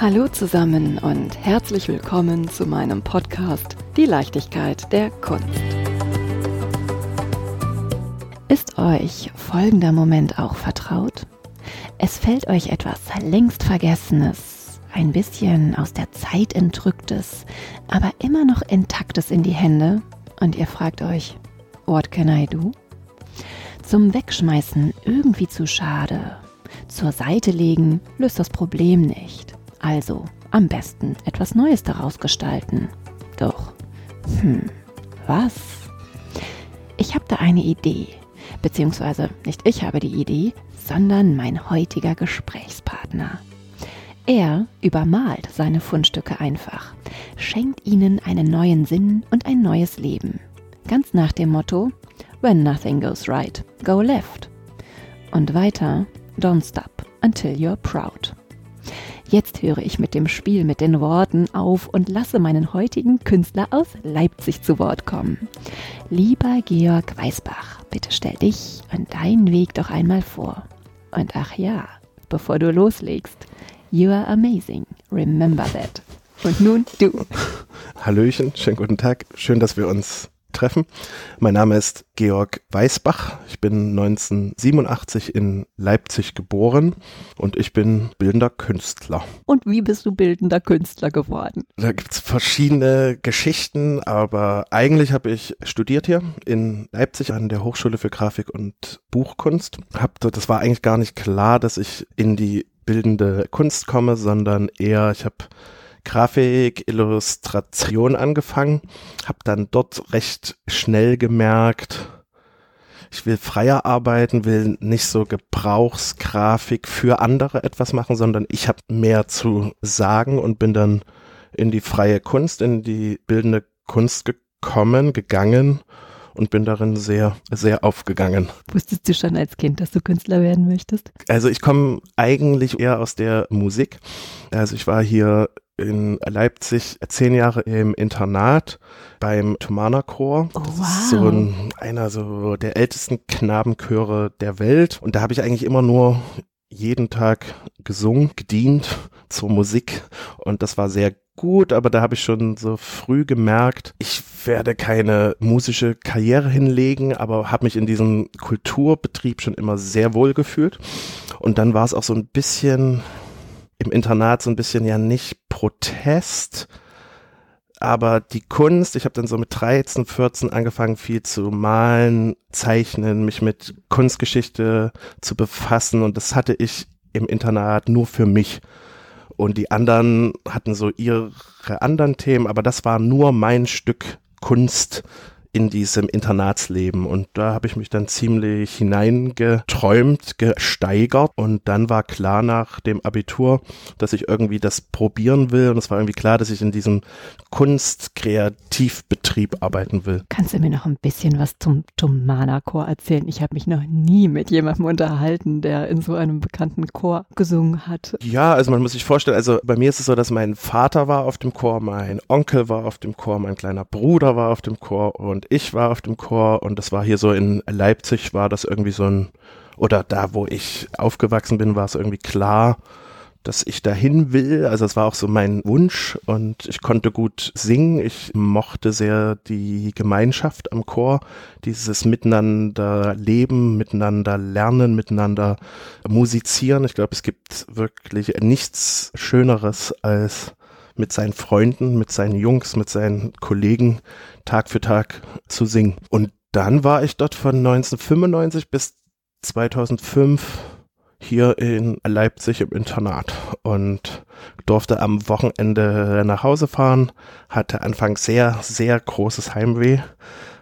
Hallo zusammen und herzlich willkommen zu meinem Podcast Die Leichtigkeit der Kunst. Ist euch folgender Moment auch vertraut? Es fällt euch etwas längst Vergessenes, ein bisschen aus der Zeit entrücktes, aber immer noch intaktes in die Hände und ihr fragt euch, what can I do? Zum Wegschmeißen irgendwie zu schade. Zur Seite legen löst das Problem nicht. Also am besten etwas Neues daraus gestalten. Doch, hm, was? Ich habe da eine Idee. Beziehungsweise nicht ich habe die Idee, sondern mein heutiger Gesprächspartner. Er übermalt seine Fundstücke einfach, schenkt ihnen einen neuen Sinn und ein neues Leben. Ganz nach dem Motto, When nothing goes right, go left. Und weiter, Don't stop until you're proud. Jetzt höre ich mit dem Spiel mit den Worten auf und lasse meinen heutigen Künstler aus Leipzig zu Wort kommen. Lieber Georg Weißbach, bitte stell dich und deinen Weg doch einmal vor. Und ach ja, bevor du loslegst, you are amazing. Remember that. Und nun du. Hallöchen, schönen guten Tag. Schön, dass wir uns treffen. Mein Name ist Georg Weißbach. Ich bin 1987 in Leipzig geboren und ich bin bildender Künstler. Und wie bist du bildender Künstler geworden? Da gibt es verschiedene Geschichten, aber eigentlich habe ich studiert hier in Leipzig an der Hochschule für Grafik und Buchkunst. Hab, das war eigentlich gar nicht klar, dass ich in die bildende Kunst komme, sondern eher, ich habe Grafik, Illustration angefangen, habe dann dort recht schnell gemerkt, ich will freier arbeiten, will nicht so Gebrauchsgrafik für andere etwas machen, sondern ich habe mehr zu sagen und bin dann in die freie Kunst, in die bildende Kunst gekommen, gegangen und bin darin sehr, sehr aufgegangen. Wusstest du schon als Kind, dass du Künstler werden möchtest? Also ich komme eigentlich eher aus der Musik. Also ich war hier in Leipzig zehn Jahre im Internat beim Thumana Chor. Oh, wow. So ein, einer so der ältesten Knabenchöre der Welt. Und da habe ich eigentlich immer nur jeden Tag gesungen, gedient zur Musik. Und das war sehr gut, aber da habe ich schon so früh gemerkt, ich werde keine musische Karriere hinlegen, aber habe mich in diesem Kulturbetrieb schon immer sehr wohl gefühlt. Und dann war es auch so ein bisschen im Internat so ein bisschen ja nicht Protest, aber die Kunst, ich habe dann so mit 13, 14 angefangen, viel zu malen, zeichnen, mich mit Kunstgeschichte zu befassen und das hatte ich im Internat nur für mich. Und die anderen hatten so ihre anderen Themen, aber das war nur mein Stück Kunst, in diesem Internatsleben. Und da habe ich mich dann ziemlich hineingeträumt, gesteigert. Und dann war klar nach dem Abitur, dass ich irgendwie das probieren will. Und es war irgendwie klar, dass ich in diesem Kunstkreativbetrieb arbeiten will. Kannst du mir noch ein bisschen was zum Tomana-Chor erzählen? Ich habe mich noch nie mit jemandem unterhalten, der in so einem bekannten Chor gesungen hat. Ja, also man muss sich vorstellen, also bei mir ist es so, dass mein Vater war auf dem Chor, mein Onkel war auf dem Chor, mein kleiner Bruder war auf dem Chor und ich war auf dem Chor und das war hier so in Leipzig war das irgendwie so ein, oder da, wo ich aufgewachsen bin, war es irgendwie klar, dass ich dahin will. Also es war auch so mein Wunsch und ich konnte gut singen. Ich mochte sehr die Gemeinschaft am Chor, dieses Miteinander leben, miteinander lernen, miteinander musizieren. Ich glaube, es gibt wirklich nichts Schöneres als mit seinen Freunden, mit seinen Jungs, mit seinen Kollegen Tag für Tag zu singen. Und dann war ich dort von 1995 bis 2005 hier in Leipzig im Internat und durfte am Wochenende nach Hause fahren, hatte anfangs sehr, sehr großes Heimweh,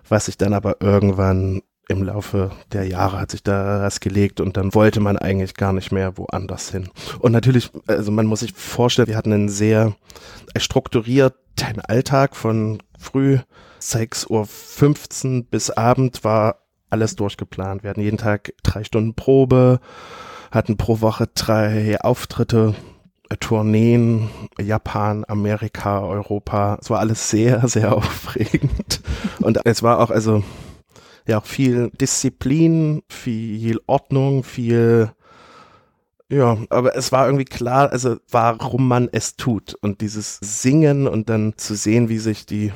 was sich dann aber irgendwann im Laufe der Jahre hat sich da das gelegt und dann wollte man eigentlich gar nicht mehr woanders hin. Und natürlich, also man muss sich vorstellen, wir hatten einen sehr strukturierten Alltag von früh 6.15 Uhr bis Abend war alles durchgeplant. Wir hatten jeden Tag drei Stunden Probe, hatten pro Woche drei Auftritte, Tourneen, Japan, Amerika, Europa. Es war alles sehr, sehr aufregend. Und es war auch, also, ja, viel Disziplin, viel Ordnung, viel Ja, aber es war irgendwie klar, also warum man es tut und dieses Singen und dann zu sehen, wie sich die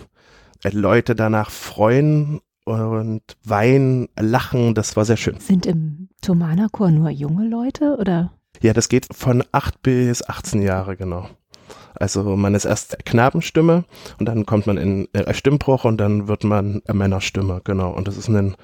Leute danach freuen und weinen, lachen, das war sehr schön. Sind im Tomana-Chor nur junge Leute oder? Ja, das geht von acht bis 18 Jahre, genau. Also man ist erst Knabenstimme und dann kommt man in äh, Stimmbruch und dann wird man Männerstimme, genau. Und das ist ein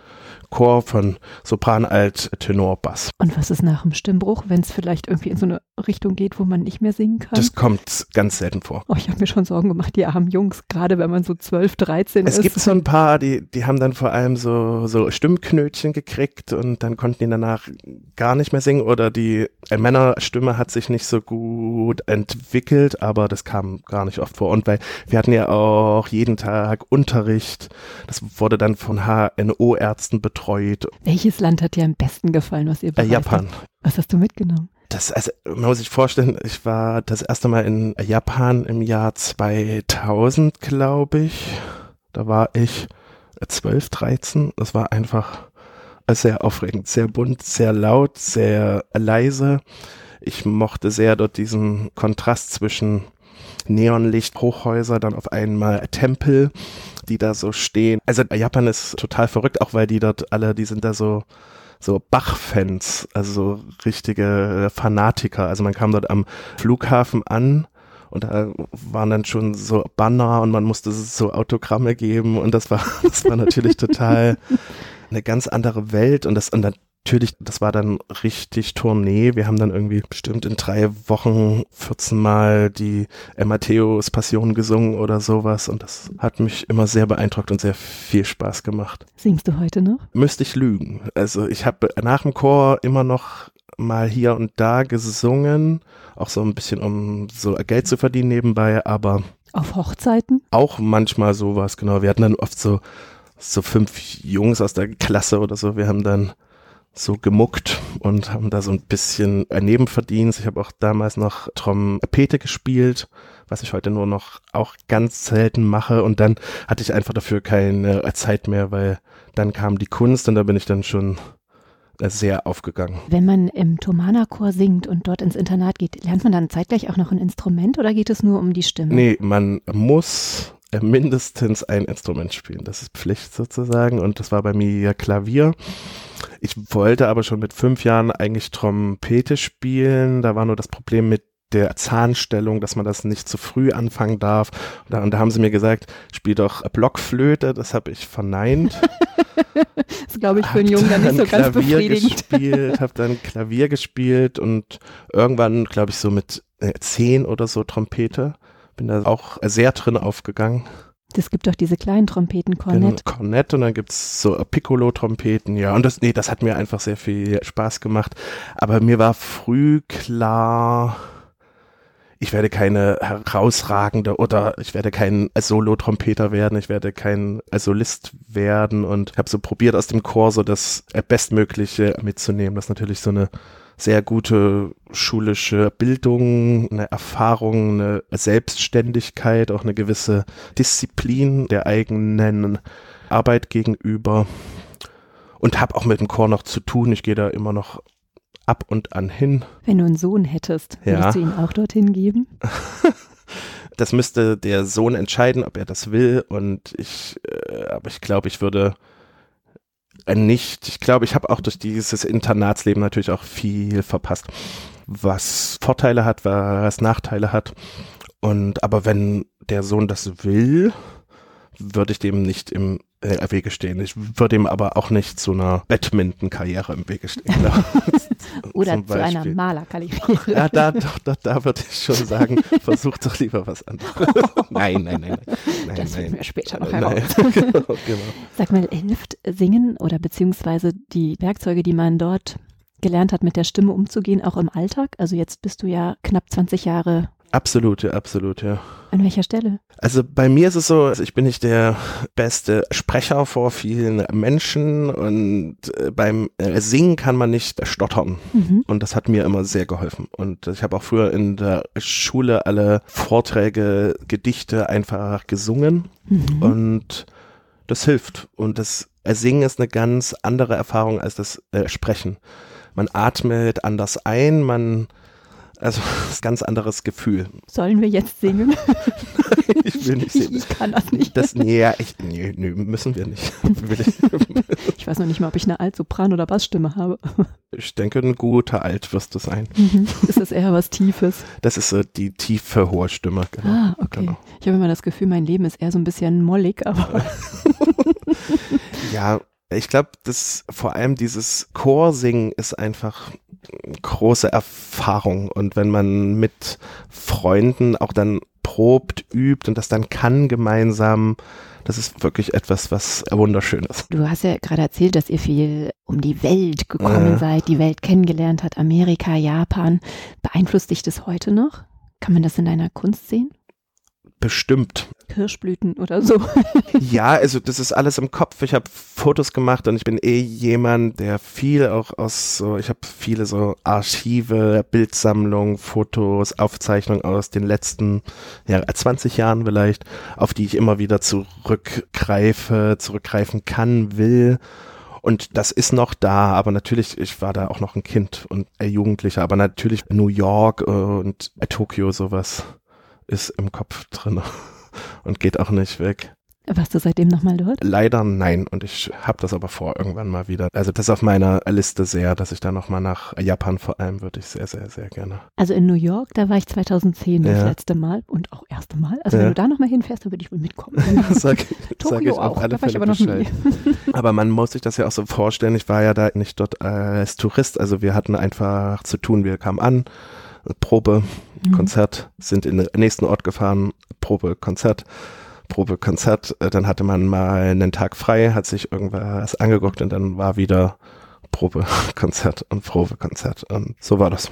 Chor von Sopran, Alt, Tenor, Bass. Und was ist nach dem Stimmbruch, wenn es vielleicht irgendwie in so eine Richtung geht, wo man nicht mehr singen kann? Das kommt ganz selten vor. Oh, ich habe mir schon Sorgen gemacht, die armen Jungs, gerade wenn man so 12, 13 es ist. Es gibt so ein paar, die, die haben dann vor allem so, so Stimmknötchen gekriegt und dann konnten die danach gar nicht mehr singen oder die äh, Männerstimme hat sich nicht so gut entwickelt, aber das kam gar nicht oft vor. Und weil wir hatten ja auch jeden Tag Unterricht, das wurde dann von HNO-Ärzten betreut betreut. Welches Land hat dir am besten gefallen, was ihr bereist? Äh, Japan. Was hast du mitgenommen? Das, also, man muss sich vorstellen, ich war das erste Mal in Japan im Jahr 2000, glaube ich. Da war ich 12, 13. Das war einfach sehr aufregend, sehr bunt, sehr laut, sehr leise. Ich mochte sehr dort diesen Kontrast zwischen Neonlicht, Hochhäuser, dann auf einmal Tempel, die da so stehen. Also Japan ist total verrückt, auch weil die dort alle, die sind da so so Bach-Fans, also so richtige Fanatiker. Also man kam dort am Flughafen an und da waren dann schon so Banner und man musste so Autogramme geben und das war, das war natürlich total eine ganz andere Welt und das, und dann natürlich, das war dann richtig Tournee. Wir haben dann irgendwie bestimmt in drei Wochen 14 Mal die Matthäus Passion gesungen oder sowas und das hat mich immer sehr beeindruckt und sehr viel Spaß gemacht. Singst du heute noch? Müsste ich lügen. Also ich habe nach dem Chor immer noch mal hier und da gesungen, auch so ein bisschen um so Geld zu verdienen nebenbei, aber auf Hochzeiten? Auch manchmal sowas, genau. Wir hatten dann oft so so fünf Jungs aus der Klasse oder so. Wir haben dann so gemuckt und haben da so ein bisschen Nebenverdienst. Ich habe auch damals noch Trompete gespielt, was ich heute nur noch auch ganz selten mache. Und dann hatte ich einfach dafür keine Zeit mehr, weil dann kam die Kunst und da bin ich dann schon sehr aufgegangen. Wenn man im Thomana-Chor singt und dort ins Internat geht, lernt man dann zeitgleich auch noch ein Instrument oder geht es nur um die Stimme? Nee, man muss mindestens ein Instrument spielen. Das ist Pflicht sozusagen. Und das war bei mir ja Klavier. Ich wollte aber schon mit fünf Jahren eigentlich Trompete spielen. Da war nur das Problem mit der Zahnstellung, dass man das nicht zu früh anfangen darf. Und da, und da haben sie mir gesagt, spiel doch Blockflöte. Das habe ich verneint. das glaube ich für einen Jungen dann nicht so ganz Klavier befriedigend. gespielt, habe dann Klavier gespielt und irgendwann, glaube ich, so mit äh, zehn oder so Trompete. Bin da auch sehr drin aufgegangen. Es gibt doch diese kleinen Trompeten, Cornett. Genau, Cornett und dann gibt es so Piccolo-Trompeten, ja. Und das, nee, das hat mir einfach sehr viel Spaß gemacht. Aber mir war früh klar, ich werde keine herausragende oder ich werde kein Solo-Trompeter werden, ich werde kein Solist werden und habe so probiert aus dem Chor so das Bestmögliche mitzunehmen. Das ist natürlich so eine sehr gute schulische Bildung, eine Erfahrung, eine Selbstständigkeit, auch eine gewisse Disziplin der eigenen Arbeit gegenüber und habe auch mit dem Chor noch zu tun. Ich gehe da immer noch ab und an hin. Wenn du einen Sohn hättest, würdest ja. du ihn auch dorthin geben? das müsste der Sohn entscheiden, ob er das will. Und ich, äh, aber ich glaube, ich würde nicht. Ich glaube, ich habe auch durch dieses Internatsleben natürlich auch viel verpasst, was Vorteile hat, was Nachteile hat. Und aber wenn der Sohn das will, würde ich dem nicht im äh, Wege stehen. Ich würde ihm aber auch nicht zu einer Badminton-Karriere im Wege stehen. Oder zu einer Malerkarriere. Ja, da, doch, da, da würde ich schon sagen, versuch doch lieber was anderes. nein, nein, nein. nein das finden wir später noch heraus. genau, genau. Sag mal, hilft Singen oder beziehungsweise die Werkzeuge, die man dort gelernt hat, mit der Stimme umzugehen, auch im Alltag? Also jetzt bist du ja knapp 20 Jahre Absolut, ja, absolut, ja. An welcher Stelle? Also bei mir ist es so, also ich bin nicht der beste Sprecher vor vielen Menschen und äh, beim äh, Singen kann man nicht stottern. Mhm. Und das hat mir immer sehr geholfen. Und ich habe auch früher in der Schule alle Vorträge, Gedichte einfach gesungen mhm. und das hilft. Und das Singen ist eine ganz andere Erfahrung als das äh, Sprechen man atmet anders ein, man also das ist ein ganz anderes Gefühl. Sollen wir jetzt singen? Ich will nicht singen. Ich, ich kann das nicht. Das, nee, ja, ich, nee, nee, müssen wir nicht. ich weiß noch nicht mal, ob ich eine Altsopran- oder Bassstimme habe. Ich denke, ein guter Alt wirst du sein. Mhm. Ist das eher was Tiefes? Das ist so die tiefe, hohe Stimme. Genau. Ah, okay. Genau. Ich habe immer das Gefühl, mein Leben ist eher so ein bisschen mollig, aber. ja, ich glaube, dass vor allem dieses Chorsingen ist einfach große Erfahrung. Und wenn man mit Freunden auch dann probt, übt und das dann kann gemeinsam, das ist wirklich etwas, was wunderschön ist. Du hast ja gerade erzählt, dass ihr viel um die Welt gekommen äh. seid, die Welt kennengelernt hat, Amerika, Japan. Beeinflusst dich das heute noch? Kann man das in deiner Kunst sehen? Bestimmt. Kirschblüten oder so. ja, also das ist alles im Kopf. Ich habe Fotos gemacht und ich bin eh jemand, der viel auch aus so, ich habe viele so Archive, Bildsammlungen, Fotos, Aufzeichnungen aus den letzten ja, 20 Jahren vielleicht, auf die ich immer wieder zurückgreife, zurückgreifen kann, will. Und das ist noch da, aber natürlich, ich war da auch noch ein Kind und ein Jugendlicher, aber natürlich New York äh, und Tokio sowas ist im Kopf drin und geht auch nicht weg. Warst du seitdem nochmal dort? Leider nein. Und ich habe das aber vor, irgendwann mal wieder. Also das ist auf meiner Liste sehr, dass ich da nochmal nach Japan vor allem würde ich sehr, sehr, sehr gerne. Also in New York, da war ich 2010 ja. das letzte Mal und auch erste Mal. Also ja. wenn du da nochmal hinfährst, dann würde ich wohl mitkommen. sag, Tokio sag ich auch, alle da war ich aber noch nie. aber man muss sich das ja auch so vorstellen. Ich war ja da nicht dort als Tourist. Also wir hatten einfach zu tun. Wir kamen an, Probe, mhm. Konzert, sind in den nächsten Ort gefahren, Probe, Konzert, Probe, Konzert. Äh, dann hatte man mal einen Tag frei, hat sich irgendwas angeguckt und dann war wieder Probe, Konzert und Probe, Konzert. Und so war das.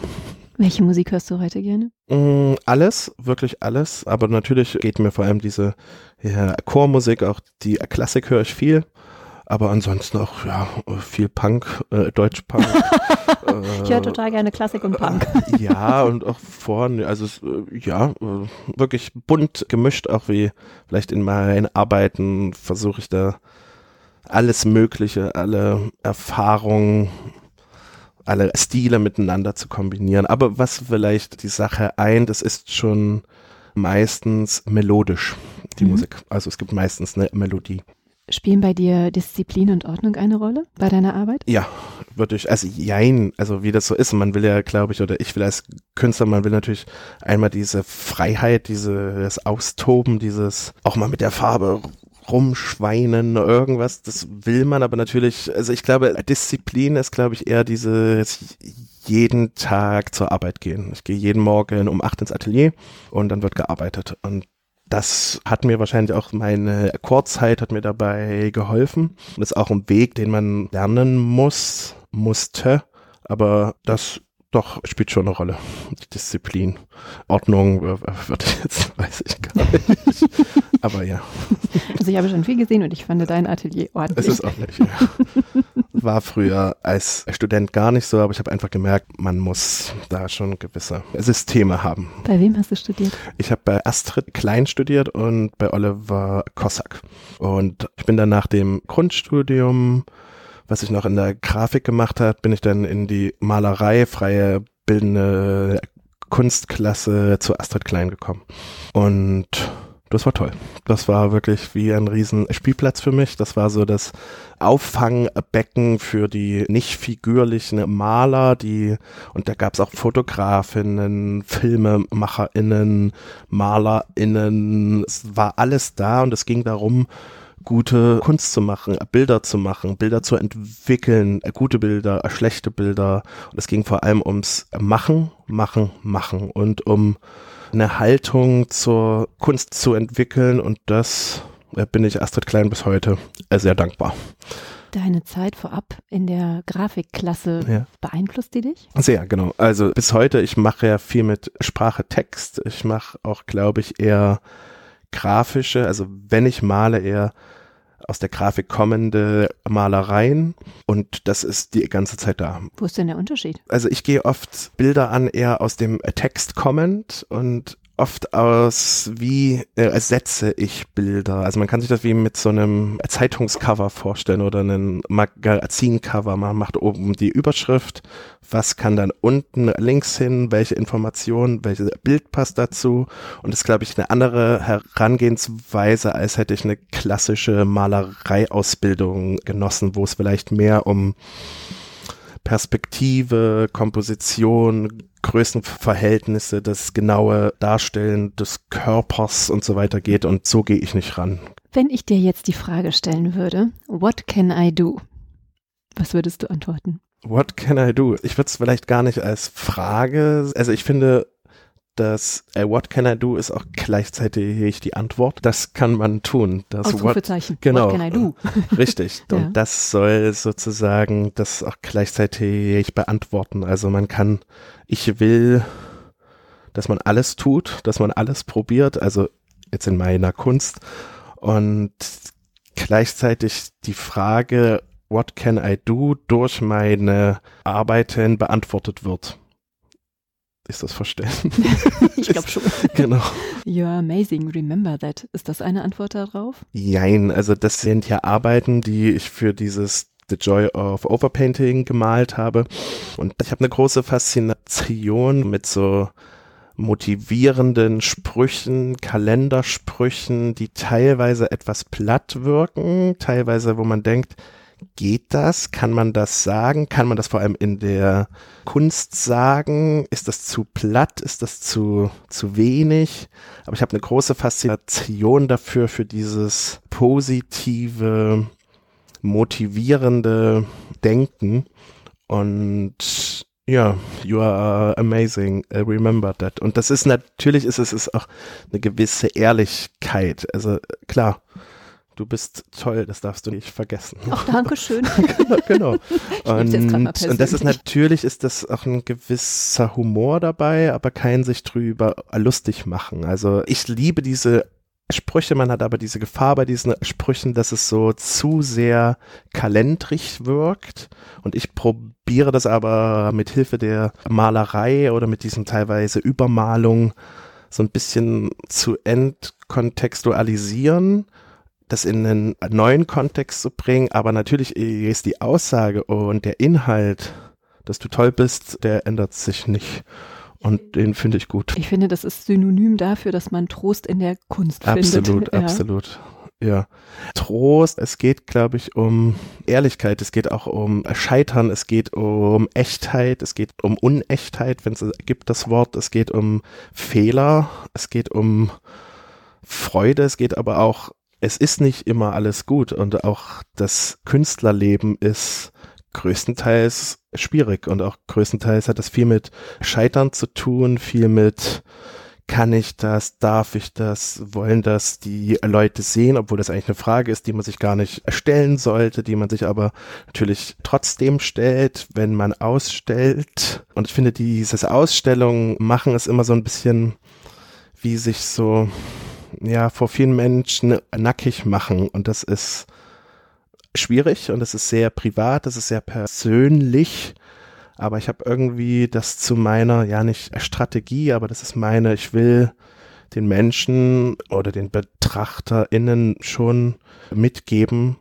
Welche Musik hörst du heute gerne? Mm, alles, wirklich alles. Aber natürlich geht mir vor allem diese ja, Chormusik, auch die Klassik höre ich viel. Aber ansonsten auch, ja, viel Punk, äh, Deutsch-Punk. ich höre total gerne Klassik und Punk. Äh, ja, und auch vorne, also äh, ja, äh, wirklich bunt gemischt, auch wie vielleicht in meinen Arbeiten versuche ich da alles Mögliche, alle Erfahrungen, alle Stile miteinander zu kombinieren. Aber was vielleicht die Sache eint, es ist schon meistens melodisch, die mhm. Musik. Also es gibt meistens eine Melodie. Spielen bei dir Disziplin und Ordnung eine Rolle bei deiner Arbeit? Ja, würde ich, also jein, also wie das so ist. Man will ja, glaube ich, oder ich will als Künstler, man will natürlich einmal diese Freiheit, dieses Austoben, dieses auch mal mit der Farbe rumschweinen, irgendwas, das will man, aber natürlich, also ich glaube, Disziplin ist, glaube ich, eher dieses jeden Tag zur Arbeit gehen. Ich gehe jeden Morgen um acht ins Atelier und dann wird gearbeitet. Und das hat mir wahrscheinlich auch meine Kurzzeit hat mir dabei geholfen. Das ist auch ein Weg, den man lernen muss, musste. Aber das doch spielt schon eine Rolle. Die Disziplin. Ordnung äh, ich jetzt, weiß ich gar nicht. Aber ja. Also ich habe schon viel gesehen und ich fand dein Atelier ordentlich. Es ist ordentlich, ja. War früher als Student gar nicht so, aber ich habe einfach gemerkt, man muss da schon gewisse Systeme haben. Bei wem hast du studiert? Ich habe bei Astrid Klein studiert und bei Oliver Kossack. Und ich bin dann nach dem Grundstudium was ich noch in der Grafik gemacht habe, bin ich dann in die Malerei, freie bildende Kunstklasse zu Astrid Klein gekommen. Und das war toll. Das war wirklich wie ein riesen Spielplatz für mich. Das war so das Auffangbecken für die nicht figürlichen Maler, die, und da gab es auch Fotografinnen, Filmemacherinnen, Malerinnen. Es war alles da und es ging darum, gute Kunst zu machen, Bilder zu machen, Bilder zu entwickeln, gute Bilder, schlechte Bilder. Und es ging vor allem ums Machen, Machen, Machen und um eine Haltung zur Kunst zu entwickeln. Und das äh, bin ich Astrid Klein bis heute äh, sehr dankbar. Deine Zeit vorab in der Grafikklasse ja. beeinflusst die dich? Sehr, genau. Also bis heute, ich mache ja viel mit Sprache, Text. Ich mache auch, glaube ich, eher grafische, also wenn ich male, eher aus der Grafik kommende Malereien und das ist die ganze Zeit da. Wo ist denn der Unterschied? Also ich gehe oft Bilder an eher aus dem Text kommend und oft aus, wie äh, ersetze ich Bilder. Also man kann sich das wie mit so einem Zeitungscover vorstellen oder einem Magazincover. Man macht oben die Überschrift, was kann dann unten links hin, welche Information, welches Bild passt dazu. Und das ist, glaube ich, eine andere Herangehensweise, als hätte ich eine klassische Malereiausbildung genossen, wo es vielleicht mehr um Perspektive, Komposition, Größenverhältnisse, das genaue Darstellen des Körpers und so weiter geht und so gehe ich nicht ran. Wenn ich dir jetzt die Frage stellen würde, what can I do? Was würdest du antworten? What can I do? Ich würde es vielleicht gar nicht als Frage, also ich finde, das äh, What can I do ist auch gleichzeitig die Antwort. Das kann man tun. Das Ausrufezeichen. What, genau. What can I do? Richtig. Und ja. das soll sozusagen das auch gleichzeitig beantworten. Also man kann, ich will, dass man alles tut, dass man alles probiert. Also jetzt in meiner Kunst. Und gleichzeitig die Frage, What can I do durch meine Arbeiten beantwortet wird. Ist das verstanden? ich glaube schon. genau. You're amazing, remember that. Ist das eine Antwort darauf? Jein, also das sind ja Arbeiten, die ich für dieses The Joy of Overpainting gemalt habe. Und ich habe eine große Faszination mit so motivierenden Sprüchen, Kalendersprüchen, die teilweise etwas platt wirken, teilweise, wo man denkt, Geht das? Kann man das sagen? Kann man das vor allem in der Kunst sagen? Ist das zu platt? Ist das zu, zu wenig? Aber ich habe eine große Faszination dafür, für dieses positive, motivierende Denken. Und ja, you are amazing. I remember that. Und das ist natürlich, ist es ist auch eine gewisse Ehrlichkeit. Also klar, Du bist toll, das darfst du nicht vergessen. Ach, danke schön. genau, genau. Und, und das ist natürlich, ist das auch ein gewisser Humor dabei, aber kein sich drüber lustig machen. Also ich liebe diese Sprüche, man hat aber diese Gefahr bei diesen Sprüchen, dass es so zu sehr kalendrig wirkt. Und ich probiere das aber mit Hilfe der Malerei oder mit diesen teilweise Übermalung so ein bisschen zu entkontextualisieren das in einen neuen Kontext zu bringen, aber natürlich ist die Aussage und der Inhalt, dass du toll bist, der ändert sich nicht. Und den finde ich gut. Ich finde, das ist synonym dafür, dass man Trost in der Kunst absolut, findet. Absolut, absolut. Ja. Trost, es geht, glaube ich, um Ehrlichkeit, es geht auch um Scheitern, es geht um Echtheit, es geht um Unechtheit, wenn es gibt das Wort, es geht um Fehler, es geht um Freude, es geht aber auch es ist nicht immer alles gut und auch das Künstlerleben ist größtenteils schwierig und auch größtenteils hat das viel mit Scheitern zu tun, viel mit kann ich das, darf ich das, wollen das die Leute sehen, obwohl das eigentlich eine Frage ist, die man sich gar nicht stellen sollte, die man sich aber natürlich trotzdem stellt, wenn man ausstellt. Und ich finde, dieses Ausstellung machen es immer so ein bisschen wie sich so ja vor vielen Menschen nackig machen. Und das ist schwierig und das ist sehr privat, das ist sehr persönlich, aber ich habe irgendwie das zu meiner, ja nicht Strategie, aber das ist meine, ich will den Menschen oder den BetrachterInnen schon mitgeben,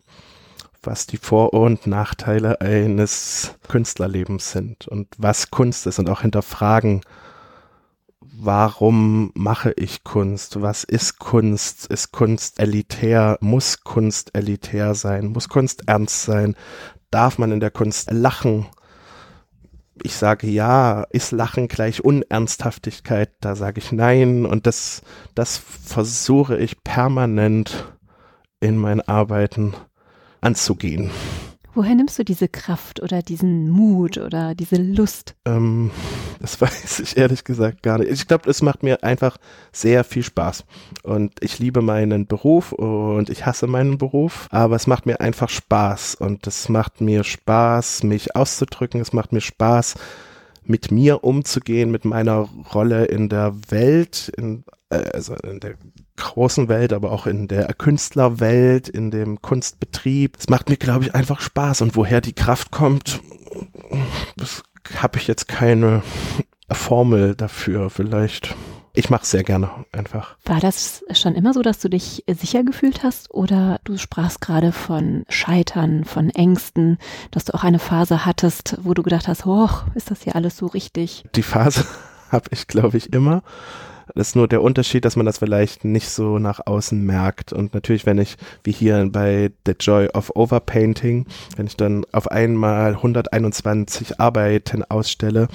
was die Vor- und Nachteile eines Künstlerlebens sind und was Kunst ist und auch hinterfragen, warum mache ich Kunst? Was ist Kunst? Ist Kunst elitär? Muss Kunst elitär sein? Muss Kunst ernst sein? Darf man in der Kunst lachen? Ich sage ja, ist Lachen gleich Unernsthaftigkeit? Da sage ich nein. Und das, das versuche ich permanent in meinen Arbeiten anzugehen. Woher nimmst du diese Kraft oder diesen Mut oder diese Lust? Ähm, das weiß ich ehrlich gesagt gar nicht. Ich glaube, es macht mir einfach sehr viel Spaß. Und ich liebe meinen Beruf und ich hasse meinen Beruf, aber es macht mir einfach Spaß. Und es macht mir Spaß, mich auszudrücken. Es macht mir Spaß, mit mir umzugehen, mit meiner Rolle in der Welt, in, äh, also in der großen Welt, aber auch in der Künstlerwelt, in dem Kunstbetrieb. Es macht mir, glaube ich, einfach Spaß. Und woher die Kraft kommt, das habe ich jetzt keine Formel dafür. Vielleicht ich mache es sehr gerne einfach. War das schon immer so, dass du dich sicher gefühlt hast oder du sprachst gerade von Scheitern, von Ängsten, dass du auch eine Phase hattest, wo du gedacht hast, hoch, ist das hier alles so richtig? Die Phase habe ich, glaube ich, immer. Das ist nur der Unterschied, dass man das vielleicht nicht so nach außen merkt. Und natürlich, wenn ich, wie hier bei The Joy of Overpainting, wenn ich dann auf einmal 121 Arbeiten ausstelle,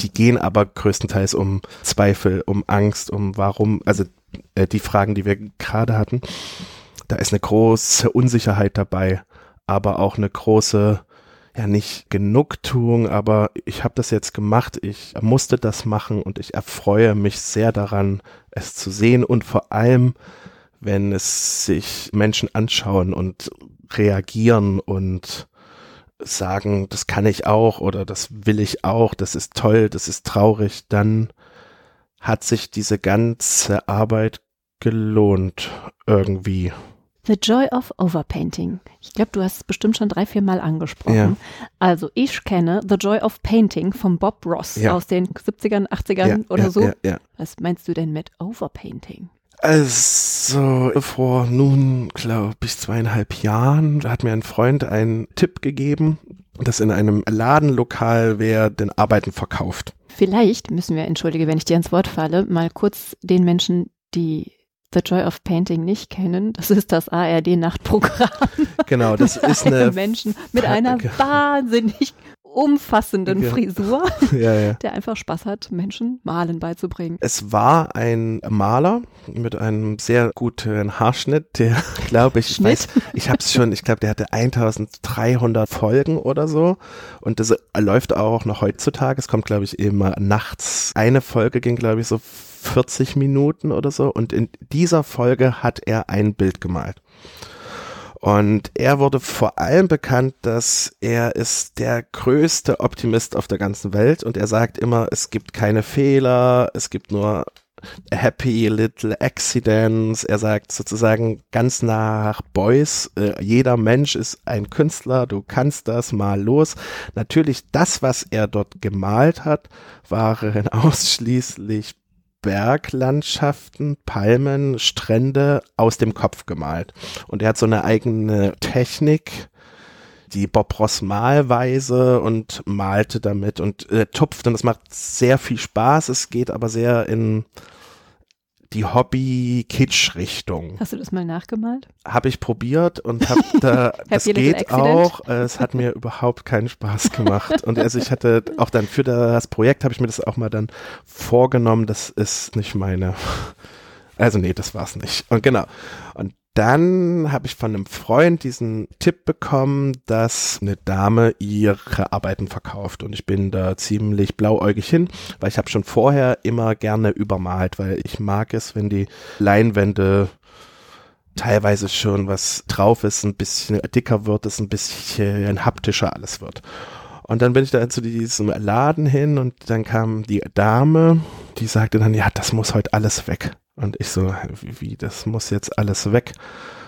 die gehen aber größtenteils um Zweifel, um Angst, um warum, also äh, die Fragen, die wir gerade hatten. Da ist eine große Unsicherheit dabei, aber auch eine große ja nicht Genugtuung, aber ich habe das jetzt gemacht, ich musste das machen und ich erfreue mich sehr daran, es zu sehen und vor allem, wenn es sich Menschen anschauen und reagieren und sagen, das kann ich auch oder das will ich auch, das ist toll, das ist traurig, dann hat sich diese ganze Arbeit gelohnt irgendwie. The Joy of Overpainting. Ich glaube, du hast es bestimmt schon drei, vier Mal angesprochen. Ja. Also ich kenne The Joy of Painting von Bob Ross ja. aus den 70ern, 80ern ja, oder so. Was meinst du denn mit Overpainting? Also vor nun, glaube ich, zweieinhalb Jahren hat mir ein Freund einen Tipp gegeben, dass in einem Ladenlokal wer den Arbeiten verkauft. Vielleicht müssen wir, entschuldige, wenn ich dir ins Wort falle, mal kurz den Menschen, die The Joy of Painting nicht kennen, das ist das ARD-Nachtprogramm. Genau, das ist eine Menschen mit einer wahnsinnig umfassenden ja. Frisur, ja, ja. der einfach Spaß hat, Menschen Malen beizubringen. Es war ein Maler mit einem sehr guten Haarschnitt, der, glaube ich, ich weiß, ich habe es schon, ich glaube, der hatte 1300 Folgen oder so und das läuft auch noch heutzutage. Es kommt, glaube ich, immer nachts. Eine Folge ging, glaube ich, so 40 Minuten oder so. Und in dieser Folge hat er ein Bild gemalt. Und er wurde vor allem bekannt, dass er ist der größte Optimist auf der ganzen Welt und er sagt immer, es gibt keine Fehler, es gibt nur happy little accidents. Er sagt sozusagen ganz nach Beuys, äh, jeder Mensch ist ein Künstler, du kannst das mal los. Natürlich das, was er dort gemalt hat, waren ausschließlich Berglandschaften, Palmen, Strände aus dem Kopf gemalt. Und er hat so eine eigene Technik, die Bob Ross Malweise und malte damit und äh, tupft und das macht sehr viel Spaß. Es geht aber sehr in die Hobby-Kitsch-Richtung. Hast du das mal nachgemalt? Habe ich probiert und habe da, das geht auch. Es hat mir überhaupt keinen Spaß gemacht. Und also ich hatte auch dann für das Projekt habe ich mir das auch mal dann vorgenommen. Das ist nicht meine. Also nee, das war's nicht. Und genau. Und dann habe ich von einem Freund diesen Tipp bekommen, dass eine Dame ihre Arbeiten verkauft und ich bin da ziemlich blauäugig hin, weil ich habe schon vorher immer gerne übermalt, weil ich mag es, wenn die Leinwände teilweise schon was drauf ist, ein bisschen dicker wird, es ein bisschen haptischer alles wird. Und dann bin ich da zu diesem Laden hin und dann kam die Dame, die sagte dann, ja, das muss heute alles weg. Und ich so, wie, das muss jetzt alles weg.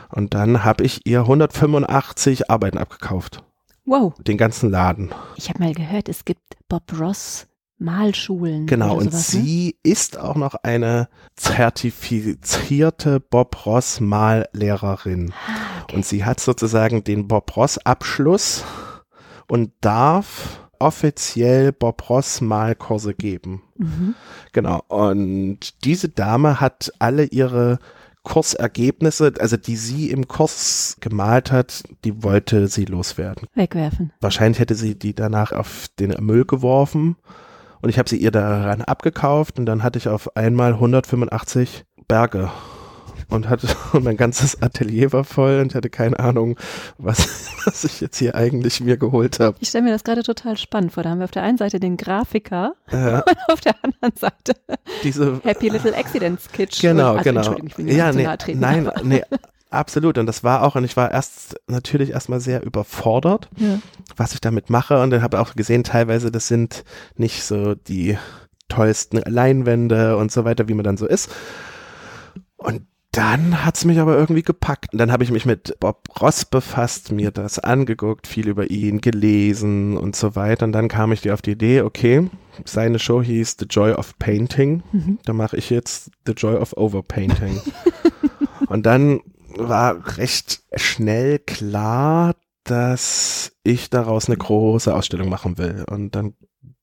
Und dann habe ich ihr 185 Arbeiten abgekauft. Wow. Den ganzen Laden. Ich habe mal gehört, es gibt Bob Ross Malschulen. Genau, und sowas, ne? sie ne? ist auch noch eine zertifizierte Bob Ross Mallehrerin. Ah, okay. Und sie hat sozusagen den Bob Ross Abschluss und darf offiziell Bob Ross Malkurse geben. Mhm. Genau. Und diese Dame hat alle ihre Kursergebnisse, also die sie im Kurs gemalt hat, die wollte sie loswerden. Wegwerfen. Wahrscheinlich hätte sie die danach auf den Müll geworfen. Und ich habe sie ihr daran abgekauft und dann hatte ich auf einmal 185 Berge und hatte mein ganzes Atelier war voll und ich hatte keine Ahnung, was, was ich jetzt hier eigentlich mir geholt habe. Ich stelle mir das gerade total spannend vor. Da haben wir auf der einen Seite den Grafiker ja. und auf der anderen Seite diese Happy Little Accidents Kitsch. Genau, also, genau. Ich will ja, nee, treten, nein, nee, Absolut. Und das war auch, und ich war erst natürlich erstmal sehr überfordert, ja. was ich damit mache. Und dann habe auch gesehen, teilweise, das sind nicht so die tollsten Leinwände und so weiter, wie man dann so ist. Und dann hat's mich aber irgendwie gepackt. Und dann habe ich mich mit Bob Ross befasst, mir das angeguckt, viel über ihn gelesen und so weiter. Und dann kam ich dir auf die Idee, okay, seine Show hieß The Joy of Painting. Mhm. Da mache ich jetzt The Joy of Overpainting. und dann war recht schnell klar, dass ich daraus eine große Ausstellung machen will. Und dann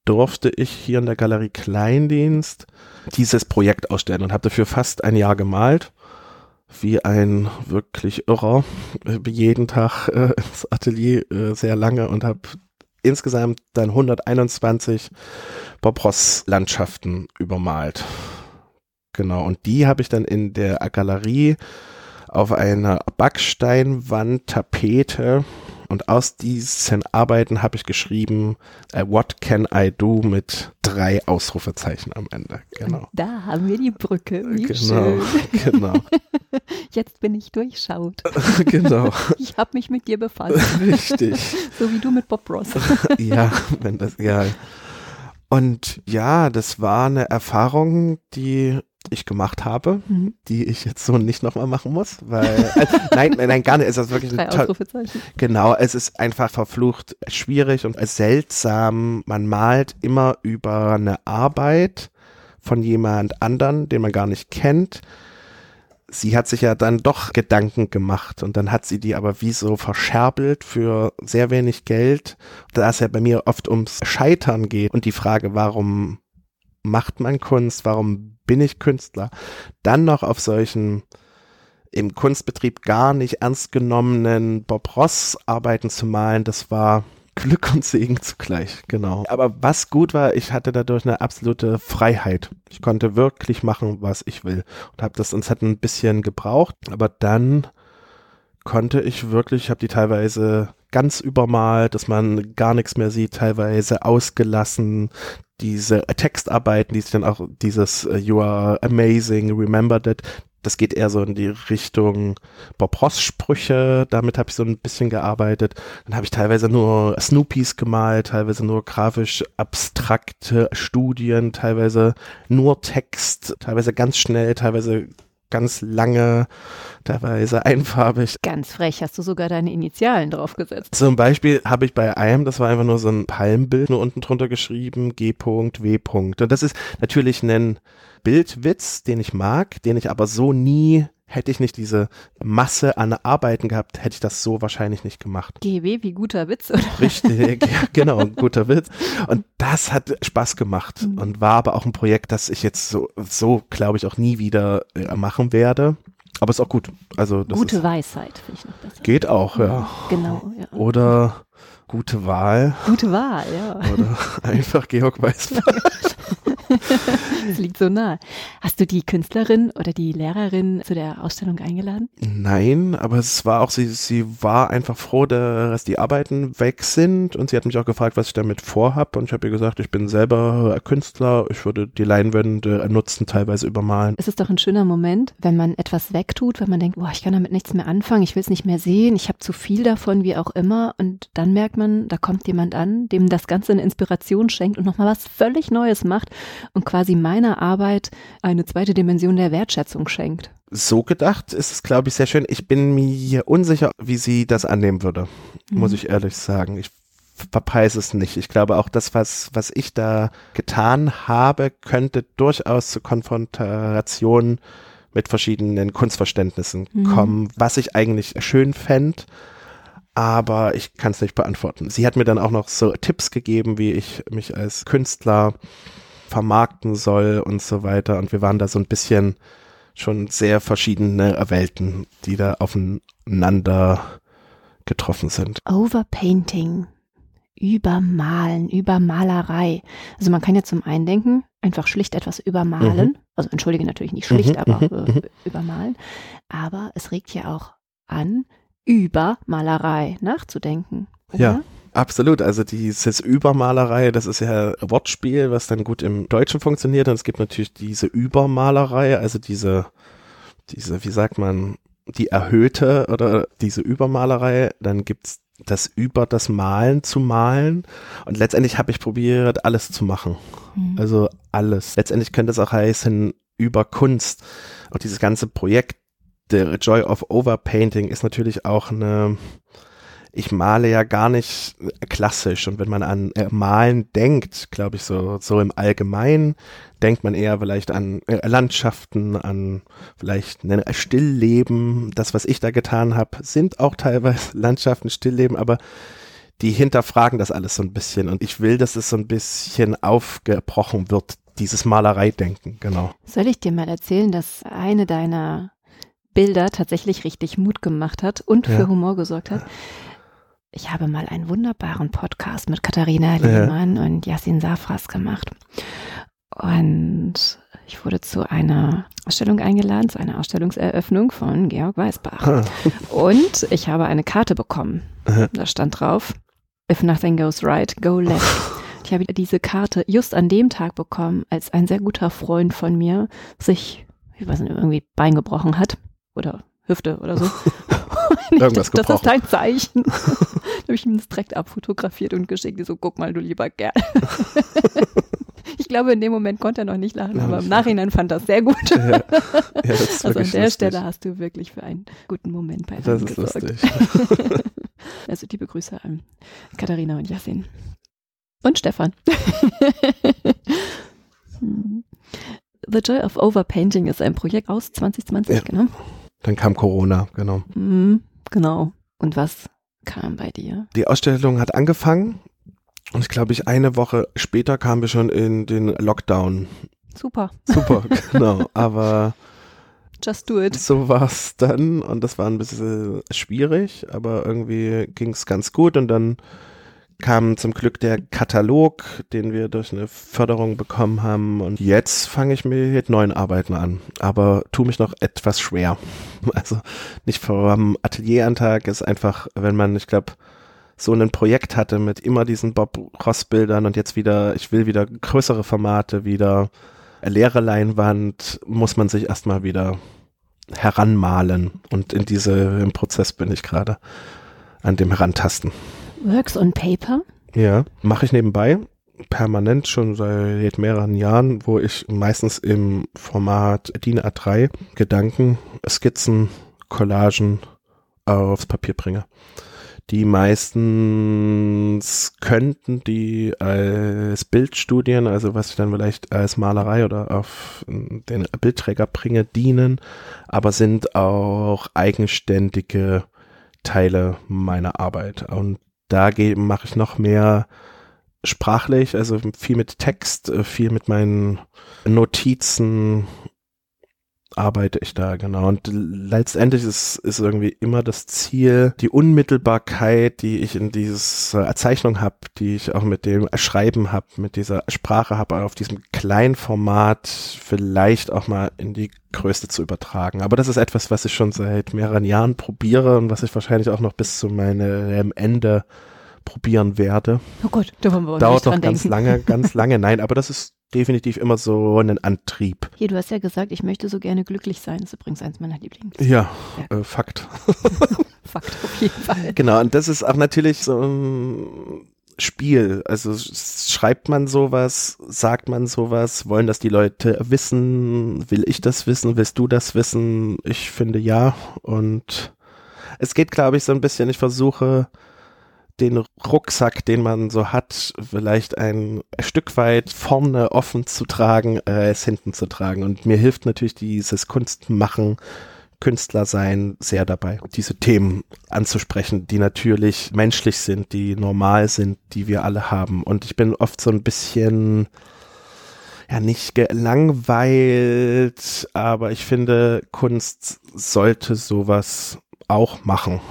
durfte ich hier in der Galerie Kleindienst dieses Projekt ausstellen und habe dafür fast ein Jahr gemalt. Wie ein wirklich Irrer. Jeden Tag äh, ins Atelier äh, sehr lange und habe insgesamt dann 121 Bob Ross Landschaften übermalt. Genau, und die habe ich dann in der Galerie auf einer Backsteinwand Tapete und aus diesen Arbeiten habe ich geschrieben, uh, What can I do mit drei Ausrufezeichen am Ende. Genau. Da haben wir die Brücke. Wie genau, schön. genau. Jetzt bin ich durchschaut. genau. Ich habe mich mit dir befasst. Richtig. so wie du mit Bob Ross. ja, wenn das, ja. Und ja, das war eine Erfahrung, die ich gemacht habe, mhm. die ich jetzt so nicht nochmal machen muss, weil äh, nein, nein, gar nicht. Es ist wirklich ein toll, Genau, es ist einfach verflucht schwierig und seltsam. Man malt immer über eine Arbeit von jemand anderen, den man gar nicht kennt. Sie hat sich ja dann doch Gedanken gemacht und dann hat sie die aber wie so verscherbelt für sehr wenig Geld, da es ja bei mir oft ums Scheitern geht und die Frage, warum macht man Kunst, warum bin ich Künstler, dann noch auf solchen im Kunstbetrieb gar nicht ernst genommenen Bob Ross Arbeiten zu malen, das war Glück und Segen zugleich, genau. Aber was gut war, ich hatte dadurch eine absolute Freiheit. Ich konnte wirklich machen, was ich will und habe das, uns hat ein bisschen gebraucht, aber dann konnte ich wirklich, ich habe die teilweise ganz übermalt, dass man gar nichts mehr sieht, teilweise ausgelassen, diese Textarbeiten, die sich dann auch dieses uh, You are amazing, remember that, das geht eher so in die Richtung Bob Ross Sprüche, damit habe ich so ein bisschen gearbeitet. Dann habe ich teilweise nur Snoopys gemalt, teilweise nur grafisch abstrakte Studien, teilweise nur Text, teilweise ganz schnell, teilweise ganz lange, teilweise einfarbig. Ganz frech, hast du sogar deine Initialen draufgesetzt. Zum Beispiel habe ich bei einem, das war einfach nur so ein Palmbild, nur unten drunter geschrieben, G. W. Und das ist natürlich ein Bildwitz, den ich mag, den ich aber so nie hätte ich nicht diese Masse an Arbeiten gehabt, hätte ich das so wahrscheinlich nicht gemacht. GW wie guter Witz, oder? Richtig, ja, genau, guter Witz. Und das hat Spaß gemacht mhm. und war aber auch ein Projekt, das ich jetzt so, so glaube ich, auch nie wieder äh, machen werde. Aber ist auch gut. Also Gute ist, Weisheit finde ich noch besser. Geht auch, ja. Genau, ja. Oder gute Wahl. Gute Wahl, ja. Oder einfach Georg Weißbach. das liegt so nah. Hast du die Künstlerin oder die Lehrerin zu der Ausstellung eingeladen? Nein, aber es war auch, sie, sie war einfach froh, dass die Arbeiten weg sind und sie hat mich auch gefragt, was ich damit vorhab und ich habe ihr gesagt, ich bin selber Künstler, ich würde die Leinwände nutzen, teilweise übermalen. Es ist doch ein schöner Moment, wenn man etwas wegtut, wenn man denkt, boah, ich kann damit nichts mehr anfangen, ich will es nicht mehr sehen, ich habe zu viel davon, wie auch immer und dann merkt man, da kommt jemand an, dem das Ganze eine Inspiration schenkt und nochmal was völlig Neues macht und quasi meiner Arbeit eine zweite Dimension der Wertschätzung schenkt. So gedacht ist es, glaube ich, sehr schön. Ich bin mir unsicher, wie sie das annehmen würde, mhm. muss ich ehrlich sagen. Ich verpreise es nicht. Ich glaube auch das, was, was ich da getan habe, könnte durchaus zu Konfrontationen mit verschiedenen Kunstverständnissen mhm. kommen, was ich eigentlich schön fände aber ich kann es nicht beantworten. Sie hat mir dann auch noch so Tipps gegeben, wie ich mich als Künstler vermarkten soll und so weiter. Und wir waren da so ein bisschen schon sehr verschiedene Welten, die da aufeinander getroffen sind. Overpainting, übermalen, übermalerei. Also man kann ja zum einen denken, einfach schlicht etwas übermalen. Mhm. Also entschuldige natürlich nicht schlicht, mhm, aber mhm, äh, mhm. übermalen. Aber es regt ja auch an, über Malerei nachzudenken. Oder? Ja. Absolut, also dieses Übermalerei, das ist ja Wortspiel, was dann gut im Deutschen funktioniert. Und es gibt natürlich diese Übermalerei, also diese, diese, wie sagt man, die erhöhte oder diese Übermalerei. Dann gibt's das über das Malen zu malen. Und letztendlich habe ich probiert, alles zu machen. Mhm. Also alles. Letztendlich könnte es auch heißen, über Kunst. Und dieses ganze Projekt The Joy of Overpainting ist natürlich auch eine, ich male ja gar nicht klassisch und wenn man an äh, Malen denkt, glaube ich, so, so im Allgemeinen, denkt man eher vielleicht an äh, Landschaften, an vielleicht ein Stillleben. Das, was ich da getan habe, sind auch teilweise Landschaften, Stillleben, aber die hinterfragen das alles so ein bisschen und ich will, dass es so ein bisschen aufgebrochen wird, dieses Malereidenken, genau. Soll ich dir mal erzählen, dass eine deiner Bilder tatsächlich richtig Mut gemacht hat und ja. für Humor gesorgt hat? Ich habe mal einen wunderbaren Podcast mit Katharina Lehmann ja. und Yassin Safras gemacht. Und ich wurde zu einer Ausstellung eingeladen, zu einer Ausstellungseröffnung von Georg Weisbach. Ah. Und ich habe eine Karte bekommen. Da stand drauf, If nothing goes right, go left. Ich habe diese Karte just an dem Tag bekommen, als ein sehr guter Freund von mir sich, ich weiß nicht, irgendwie Bein gebrochen hat oder Hüfte oder so. Irgendwas das, das ist dein Zeichen. da habe ich ihm das direkt abfotografiert und geschickt. So, guck mal, du lieber Kerl. ich glaube, in dem Moment konnte er noch nicht lachen, aber im Nachhinein fand er das sehr gut. Ja, ja, das also an der lustig. Stelle hast du wirklich für einen guten Moment bei Das ist gesorgt. lustig. also liebe Grüße an Katharina und Yassin. Und Stefan. The Joy of Overpainting ist ein Projekt aus 2020, ja. genau. Dann kam Corona, genau. Mhm, genau. Und was kam bei dir? Die Ausstellung hat angefangen und ich glaube, ich eine Woche später kamen wir schon in den Lockdown. Super. Super, genau. Aber Just do it. So war es dann und das war ein bisschen schwierig, aber irgendwie ging es ganz gut und dann kam zum Glück der Katalog, den wir durch eine Förderung bekommen haben. Und jetzt fange ich mit neuen Arbeiten an. Aber tu mich noch etwas schwer. Also nicht vor dem Atelierantrag ist einfach, wenn man, ich glaube, so ein Projekt hatte mit immer diesen Bob Ross Bildern und jetzt wieder, ich will wieder größere Formate, wieder leere Leinwand, muss man sich erstmal wieder heranmalen. Und in diesem Prozess bin ich gerade an dem Herantasten. Works on Paper? Ja, mache ich nebenbei permanent schon seit mehreren Jahren, wo ich meistens im Format DIN A3 Gedanken, Skizzen, Collagen aufs Papier bringe. Die meistens könnten die als Bildstudien, also was ich dann vielleicht als Malerei oder auf den Bildträger bringe, dienen, aber sind auch eigenständige Teile meiner Arbeit. Und da mache ich noch mehr sprachlich, also viel mit Text, äh, viel mit meinen Notizen arbeite ich da, genau. Und letztendlich ist, ist irgendwie immer das Ziel, die Unmittelbarkeit, die ich in dieser Zeichnung habe, die ich auch mit dem Schreiben habe, mit dieser Sprache habe, auf diesem kleinen Format vielleicht auch mal in die Größte zu übertragen. Aber das ist etwas, was ich schon seit mehreren Jahren probiere und was ich wahrscheinlich auch noch bis zu meinem Ende probieren werde. Oh Gott, da wollen wir uns Dauert noch ganz lange, ganz lange. Nein, aber das ist definitiv immer so ein Antrieb. Hier, du hast ja gesagt, ich möchte so gerne glücklich sein. Das ist übrigens eins meiner Lieblings. Ja, ja. Äh, Fakt. Fakt auf jeden Fall. Genau, und das ist auch natürlich so ein Spiel. Also schreibt man sowas, sagt man sowas, wollen das die Leute wissen? Will ich das wissen? Willst du das wissen? Ich finde ja. Und es geht, glaube ich, so ein bisschen, ich versuche den Rucksack, den man so hat, vielleicht ein Stück weit vorne offen zu tragen, äh, es hinten zu tragen. Und mir hilft natürlich dieses Kunstmachen, Künstler sein sehr dabei, diese Themen anzusprechen, die natürlich menschlich sind, die normal sind, die wir alle haben. Und ich bin oft so ein bisschen ja nicht gelangweilt, aber ich finde, Kunst sollte sowas auch machen.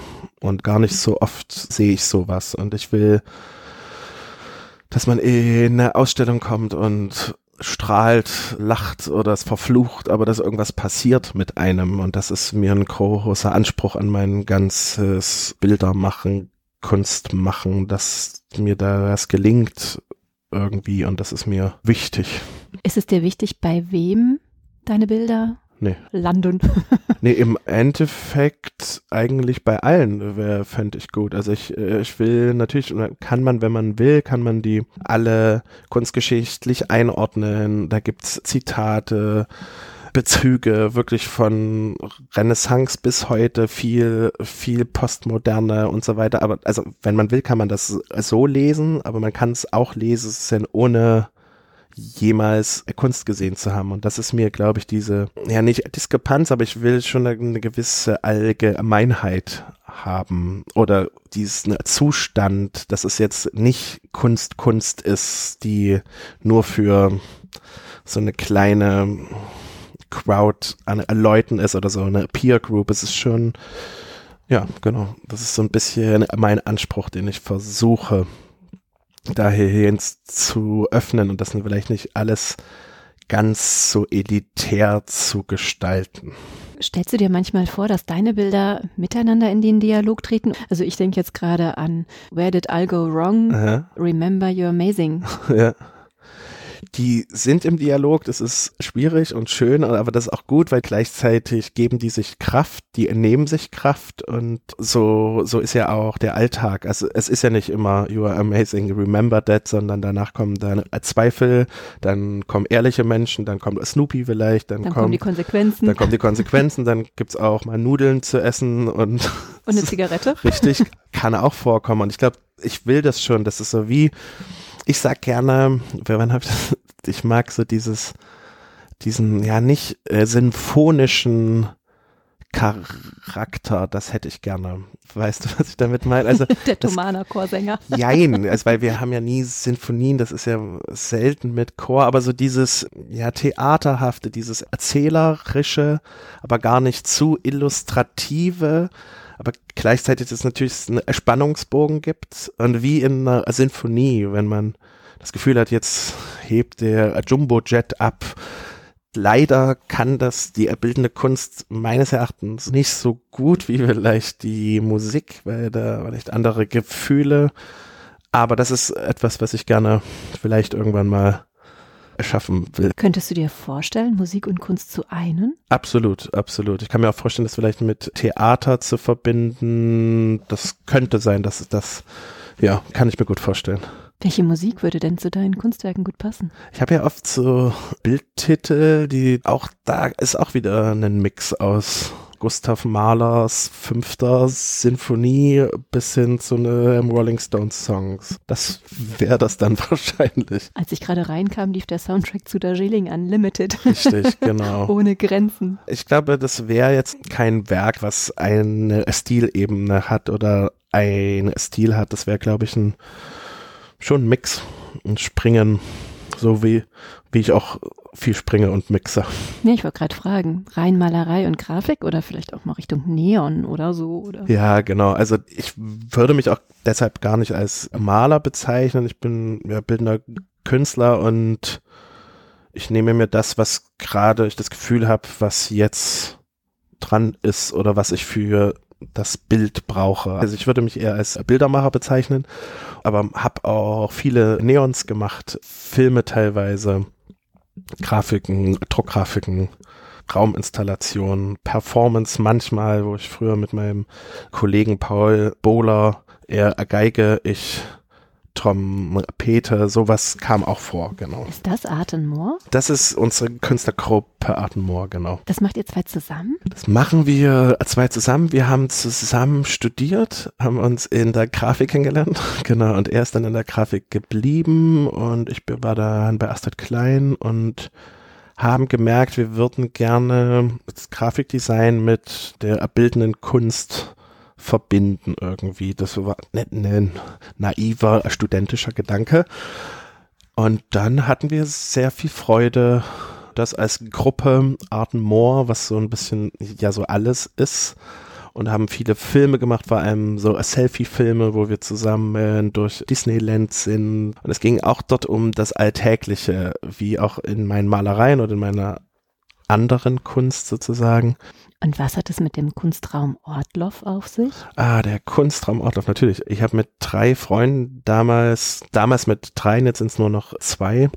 Und gar nicht so oft sehe ich sowas. Und ich will, dass man in eine Ausstellung kommt und strahlt, lacht oder es verflucht, aber dass irgendwas passiert mit einem. Und das ist mir ein großer Anspruch an mein ganzes Bildermachen, Kunst machen, dass mir da was gelingt irgendwie. Und das ist mir wichtig. Ist es dir wichtig, bei wem deine Bilder nee. landen. nee, im Endeffekt eigentlich bei allen fände ich gut. Also ich, äh, ich will natürlich, kann man, wenn man will, kann man die alle kunstgeschichtlich einordnen. Da gibt's Zitate, Bezüge wirklich von Renaissance bis heute, viel, viel Postmoderne und so weiter. Aber also, wenn man will, kann man das so lesen, aber man kann es auch lesen, ohne jemals Kunst gesehen zu haben. Und das ist mir, glaube ich, diese, ja nicht Diskrepanz, aber ich will schon eine, gewisse Allgemeinheit haben oder diesen Zustand, dass es jetzt nicht Kunst Kunst ist, die nur für so eine kleine Crowd an Leuten ist oder so eine Peer Group. Es ist schon, ja, genau. Das ist so ein bisschen mein Anspruch, den ich versuche dahin zu öffnen und das vielleicht nicht alles ganz so elitär zu gestalten. Stellst du dir manchmal vor, dass deine Bilder miteinander in den Dialog treten? Also ich denke jetzt gerade an Where did I go wrong? Aha. Remember you're amazing. Ja die sind im Dialog, das ist schwierig und schön, aber das ist auch gut, weil gleichzeitig geben die sich Kraft, die entnehmen sich Kraft und so, so ist ja auch der Alltag. Also es ist ja nicht immer You are amazing, remember that, sondern danach kommen dann Zweifel, dann kommen ehrliche Menschen, dann kommt Snoopy vielleicht, dann, dann kommen die Konsequenzen. Dann kommen die Konsequenzen, dann gibt's auch mal Nudeln zu essen und und eine Zigarette. Richtig, kann auch vorkommen. Und ich glaube, ich will das schon. Das ist so wie, ich sag gerne, wann hab ich das? Ich mag so dieses, diesen, ja, nicht äh, sinfonischen Charakter, das hätte ich gerne. Weißt du, was ich damit meine? Also, Der Thomaner-Chorsänger. Jein, also, weil wir haben ja nie Sinfonien, das ist ja selten mit Chor, aber so dieses, ja, theaterhafte, dieses erzählerische, aber gar nicht zu illustrative, aber gleichzeitig es natürlich einen Spannungsbogen gibt und wie in einer Sinfonie, wenn man das Gefühl hat, jetzt hebt der Jumbo-Jet ab. Leider kann das die bildende Kunst meines Erachtens nicht so gut wie vielleicht die Musik, weil da vielleicht andere Gefühle. Aber das ist etwas, was ich gerne vielleicht irgendwann mal erschaffen will. Könntest du dir vorstellen, Musik und Kunst zu einen? Absolut, absolut. Ich kann mir auch vorstellen, das vielleicht mit Theater zu verbinden. Das könnte sein, dass das, ja, kann ich mir gut vorstellen. Welche Musik würde denn zu deinen Kunstwerken gut passen? Ich habe ja oft so Bildtitel, die auch da ist auch wieder ein Mix aus Gustav Mahlers fünfter Sinfonie bis hin zu einem Rolling Stones Songs. Das wäre das dann wahrscheinlich. Als ich gerade reinkam, lief der Soundtrack zu Darjeeling Unlimited. Richtig, genau. Ohne Grenzen. Ich glaube, das wäre jetzt kein Werk, was eine Stilebene hat oder ein Stil hat. Das wäre, glaube ich, ein, schon ein Mix. Ein Springen, so wie, wie ich auch viel springe und mixe. Ja, ich wollte gerade fragen, rein Malerei und Grafik oder vielleicht auch mal Richtung Neon oder so? Oder? Ja, genau. Also ich würde mich auch deshalb gar nicht als Maler bezeichnen. Ich bin ja bildender Künstler und ich nehme mir das, was gerade ich das Gefühl habe, was jetzt dran ist oder was ich für das Bild brauche. Also ich würde mich eher als Bildermacher bezeichnen, aber habe auch viele Neons gemacht, Filme teilweise Grafiken, Druckgrafiken, Rauminstallationen, Performance manchmal, wo ich früher mit meinem Kollegen Paul Bohler, er Geige, ich Trompete, sowas kam auch vor, genau. Ist das Artenmoor? Das ist unsere Künstlergruppe Artenmoor, genau. Das macht ihr zwei zusammen? Das machen wir zwei zusammen. Wir haben zusammen studiert, haben uns in der Grafik kennengelernt, genau, und er ist dann in der Grafik geblieben und ich war dann bei Astrid Klein und haben gemerkt, wir würden gerne das Grafikdesign mit der bildenden Kunst verbinden irgendwie. Das war ein ne, naiver, studentischer Gedanke. Und dann hatten wir sehr viel Freude, das als Gruppe Arten Moor, was so ein bisschen ja so alles ist, und haben viele Filme gemacht, vor allem so Selfie-Filme, wo wir zusammen durch Disneyland sind. Und es ging auch dort um das Alltägliche, wie auch in meinen Malereien oder in meiner anderen Kunst sozusagen. Und was hat es mit dem Kunstraum Ortloff auf sich? Ah, der Kunstraum Ortloff, natürlich. Ich habe mit drei Freunden damals, damals mit drei, jetzt sind es nur noch zwei,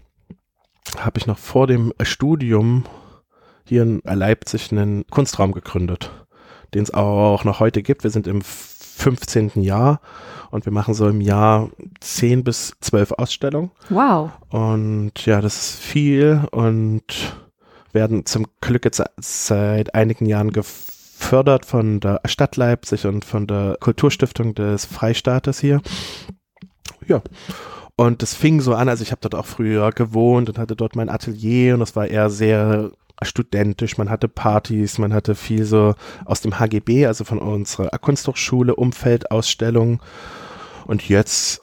habe ich noch vor dem Studium hier in Leipzig einen Kunstraum gegründet, den es auch noch heute gibt. Wir sind im 15. Jahr und wir machen so im Jahr 10 bis 12 Ausstellungen. Wow. Und ja, das ist viel und werden zum Glück jetzt seit einigen Jahren gefördert von der Stadt Leipzig und von der Kulturstiftung des Freistaates hier. Ja. Und es fing so an, also ich habe dort auch früher gewohnt und hatte dort mein Atelier und es war eher sehr studentisch, man hatte Partys, man hatte viel so aus dem HGB, also von unserer Kunsthochschule, Umfeldausstellungen. Und jetzt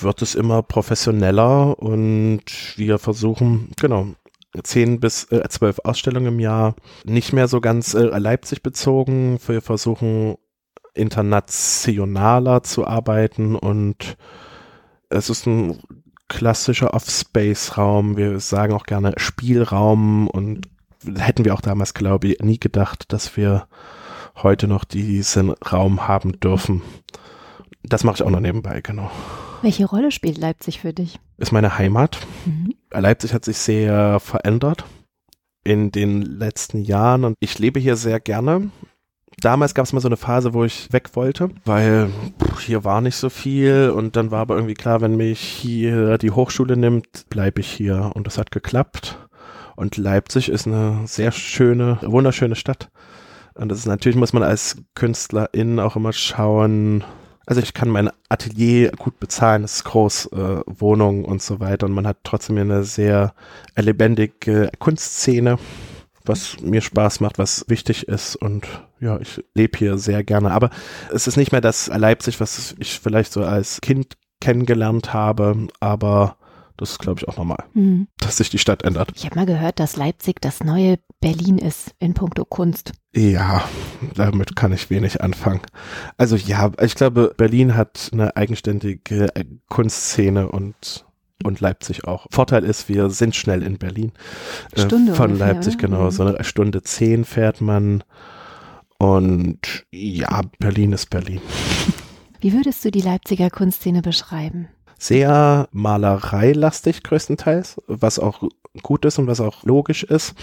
wird es immer professioneller und wir versuchen, genau, zehn bis äh, zwölf Ausstellungen im Jahr, nicht mehr so ganz äh, Leipzig bezogen. Wir versuchen internationaler zu arbeiten und es ist ein klassischer Off-Space-Raum. Wir sagen auch gerne Spielraum und hätten wir auch damals, glaube ich, nie gedacht, dass wir heute noch diesen Raum haben dürfen. Das mache ich auch noch nebenbei, genau. Welche Rolle spielt Leipzig für dich? Ist meine Heimat. Mhm. Leipzig hat sich sehr verändert in den letzten Jahren und ich lebe hier sehr gerne. Damals gab es mal so eine Phase, wo ich weg wollte, weil hier war nicht so viel und dann war aber irgendwie klar, wenn mich hier die Hochschule nimmt, bleibe ich hier und das hat geklappt. Und Leipzig ist eine sehr schöne, wunderschöne Stadt. Und das ist natürlich, muss man als Künstlerin auch immer schauen, also ich kann mein Atelier gut bezahlen, es ist groß, äh, Wohnung und so weiter und man hat trotzdem eine sehr lebendige Kunstszene was mir Spaß macht, was wichtig ist und ja, ich lebe hier sehr gerne. Aber es ist nicht mehr das Leipzig, was ich vielleicht so als Kind kennengelernt habe, aber das ist, glaube ich, auch normal, mhm. dass sich die Stadt ändert. Ich habe mal gehört, dass Leipzig das neue Berlin ist in puncto Kunst. Ja, damit kann ich wenig anfangen. Also ja, ich glaube, Berlin hat eine eigenständige Kunstszene und und Leipzig auch. Vorteil ist, wir sind schnell in Berlin. Äh, Stunde von ungefähr, Leipzig, oder? genau. Mhm. So eine Stunde zehn fährt man. Und ja, Berlin ist Berlin. Wie würdest du die Leipziger Kunstszene beschreiben? Sehr malereilastig größtenteils, was auch gut ist und was auch logisch ist.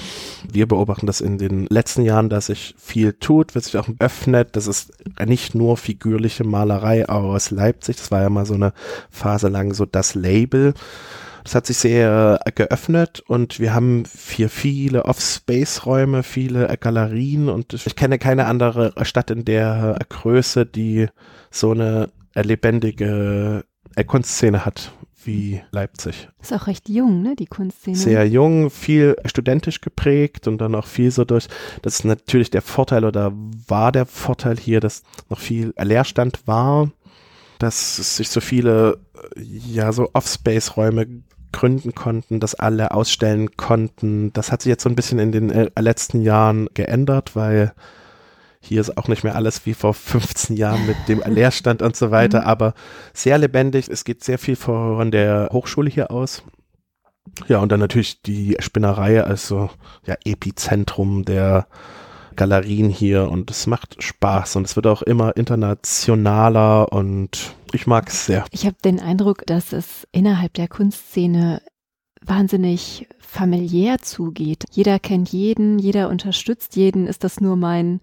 Wir beobachten das in den letzten Jahren, dass sich viel tut, wird sich auch öffnet. Das ist nicht nur figürliche Malerei aus Leipzig. Das war ja mal so eine Phase lang so das Label. Das hat sich sehr geöffnet und wir haben hier viele Off-Space-Räume, viele Galerien und ich kenne keine andere Stadt in der Größe, die so eine lebendige Kunstszene hat wie Leipzig. Ist auch recht jung, ne, die Kunstszene. Sehr jung, viel studentisch geprägt und dann auch viel so durch, das ist natürlich der Vorteil oder war der Vorteil hier, dass noch viel Leerstand war, dass sich so viele, ja, so Off-Space-Räume gründen konnten, dass alle ausstellen konnten. Das hat sich jetzt so ein bisschen in den äh, letzten Jahren geändert, weil hier ist auch nicht mehr alles wie vor 15 Jahren mit dem Leerstand und so weiter, mhm. aber sehr lebendig. Es geht sehr viel von der Hochschule hier aus. Ja, und dann natürlich die Spinnerei also ja, Epizentrum der Galerien hier und es macht Spaß und es wird auch immer internationaler und ich mag es sehr. Ich habe den Eindruck, dass es innerhalb der Kunstszene wahnsinnig familiär zugeht. Jeder kennt jeden, jeder unterstützt jeden. Ist das nur mein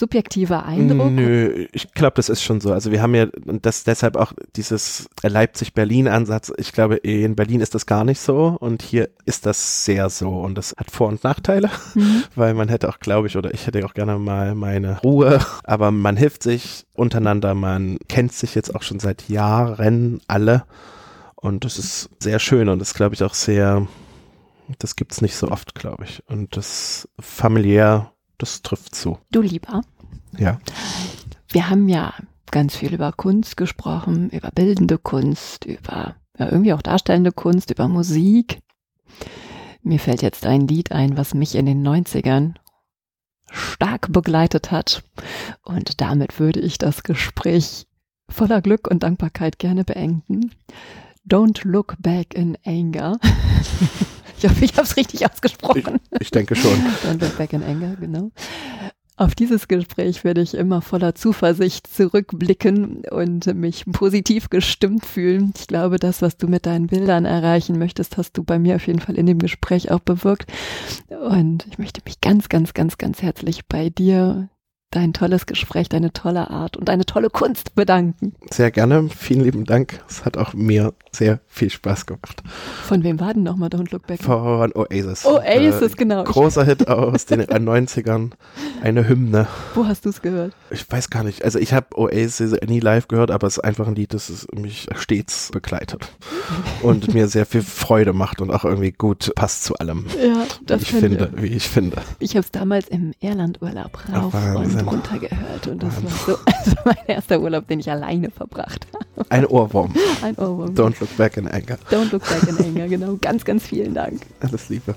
subjektiver Eindruck? Nö, ich glaube, das ist schon so. Also wir haben ja das deshalb auch dieses Leipzig-Berlin-Ansatz. Ich glaube, in Berlin ist das gar nicht so und hier ist das sehr so und das hat Vor- und Nachteile, mhm. weil man hätte auch, glaube ich, oder ich hätte auch gerne mal meine Ruhe, aber man hilft sich untereinander, man kennt sich jetzt auch schon seit Jahren alle und das ist sehr schön und das glaube ich auch sehr, das gibt es nicht so oft, glaube ich. Und das familiär das trifft zu. Du lieber. Ja. Wir haben ja ganz viel über Kunst gesprochen, über bildende Kunst, über ja, irgendwie auch darstellende Kunst, über Musik. Mir fällt jetzt ein Lied ein, was mich in den 90ern stark begleitet hat. Und damit würde ich das Gespräch voller Glück und Dankbarkeit gerne beenden. Don't look back in anger. Ich hoffe, ich habe es richtig ausgesprochen. Ich, ich denke schon. Dann wird Back in Anger, genau. Auf dieses Gespräch werde ich immer voller Zuversicht zurückblicken und mich positiv gestimmt fühlen. Ich glaube, das, was du mit deinen Bildern erreichen möchtest, hast du bei mir auf jeden Fall in dem Gespräch auch bewirkt. Und ich möchte mich ganz, ganz, ganz, ganz herzlich bei dir, dein tolles Gespräch, deine tolle Art und deine tolle Kunst bedanken. Sehr gerne. Vielen lieben Dank. Es hat auch mir sehr viel Spaß gemacht. Von wem war denn nochmal Don't Look Back? Von Oasis. Oasis, äh, genau. Großer Hit aus den 90ern. Eine Hymne. Wo hast du es gehört? Ich weiß gar nicht. Also ich habe Oasis nie live gehört, aber es ist einfach ein Lied, das mich stets begleitet. und mir sehr viel Freude macht und auch irgendwie gut passt zu allem. Ja, das wie ich finde, wie ich finde. Ich habe es damals im Irlandurlaub rauf Ach, und runter gehört und das war so also mein erster Urlaub, den ich alleine verbracht habe. Ein Ohrwurm. Ein Ohrwurm. Don't look back in anger. Don't look back in anger, genau. Ganz, ganz vielen Dank. Alles Liebe.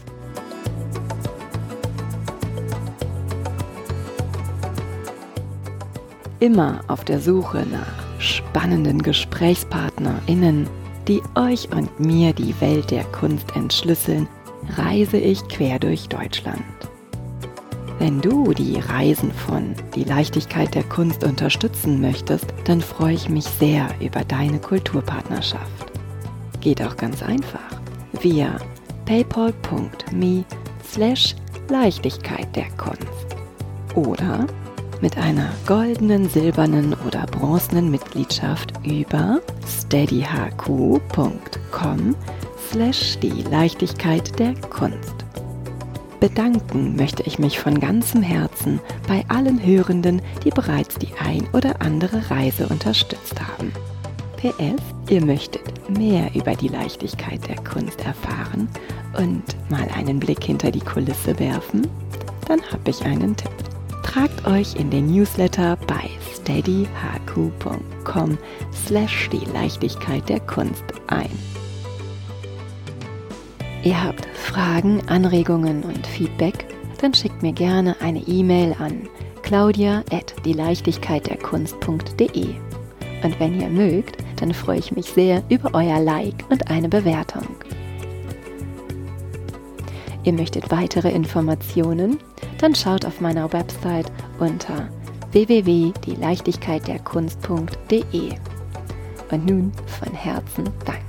Immer auf der Suche nach spannenden GesprächspartnerInnen, die euch und mir die Welt der Kunst entschlüsseln, reise ich quer durch Deutschland. Wenn du die Reisen von Die Leichtigkeit der Kunst unterstützen möchtest, dann freue ich mich sehr über deine Kulturpartnerschaft. Geht auch ganz einfach via paypal.me slash Leichtigkeit der Kunst oder mit einer goldenen, silbernen oder bronzenen Mitgliedschaft über steadyhq.com slash die Leichtigkeit der Kunst. Bedanken möchte ich mich von ganzem Herzen bei allen Hörenden, die bereits die ein oder andere Reise unterstützt haben. PS, ihr möchtet mehr über die Leichtigkeit der Kunst erfahren und mal einen Blick hinter die Kulisse werfen? Dann habe ich einen Tipp. Tragt euch in den Newsletter bei steadyhq.com slash die Leichtigkeit der Kunst ein. Ihr habt Fragen, Anregungen und Feedback? Dann schickt mir gerne eine E-Mail an claudia at dieleichtigkeitderkunst.de. Und wenn ihr mögt, dann freue ich mich sehr über euer Like und eine Bewertung. Ihr möchtet weitere Informationen? Dann schaut auf meiner Website unter www.dieleichtigkeitderkunst.de. Und nun von Herzen Dank.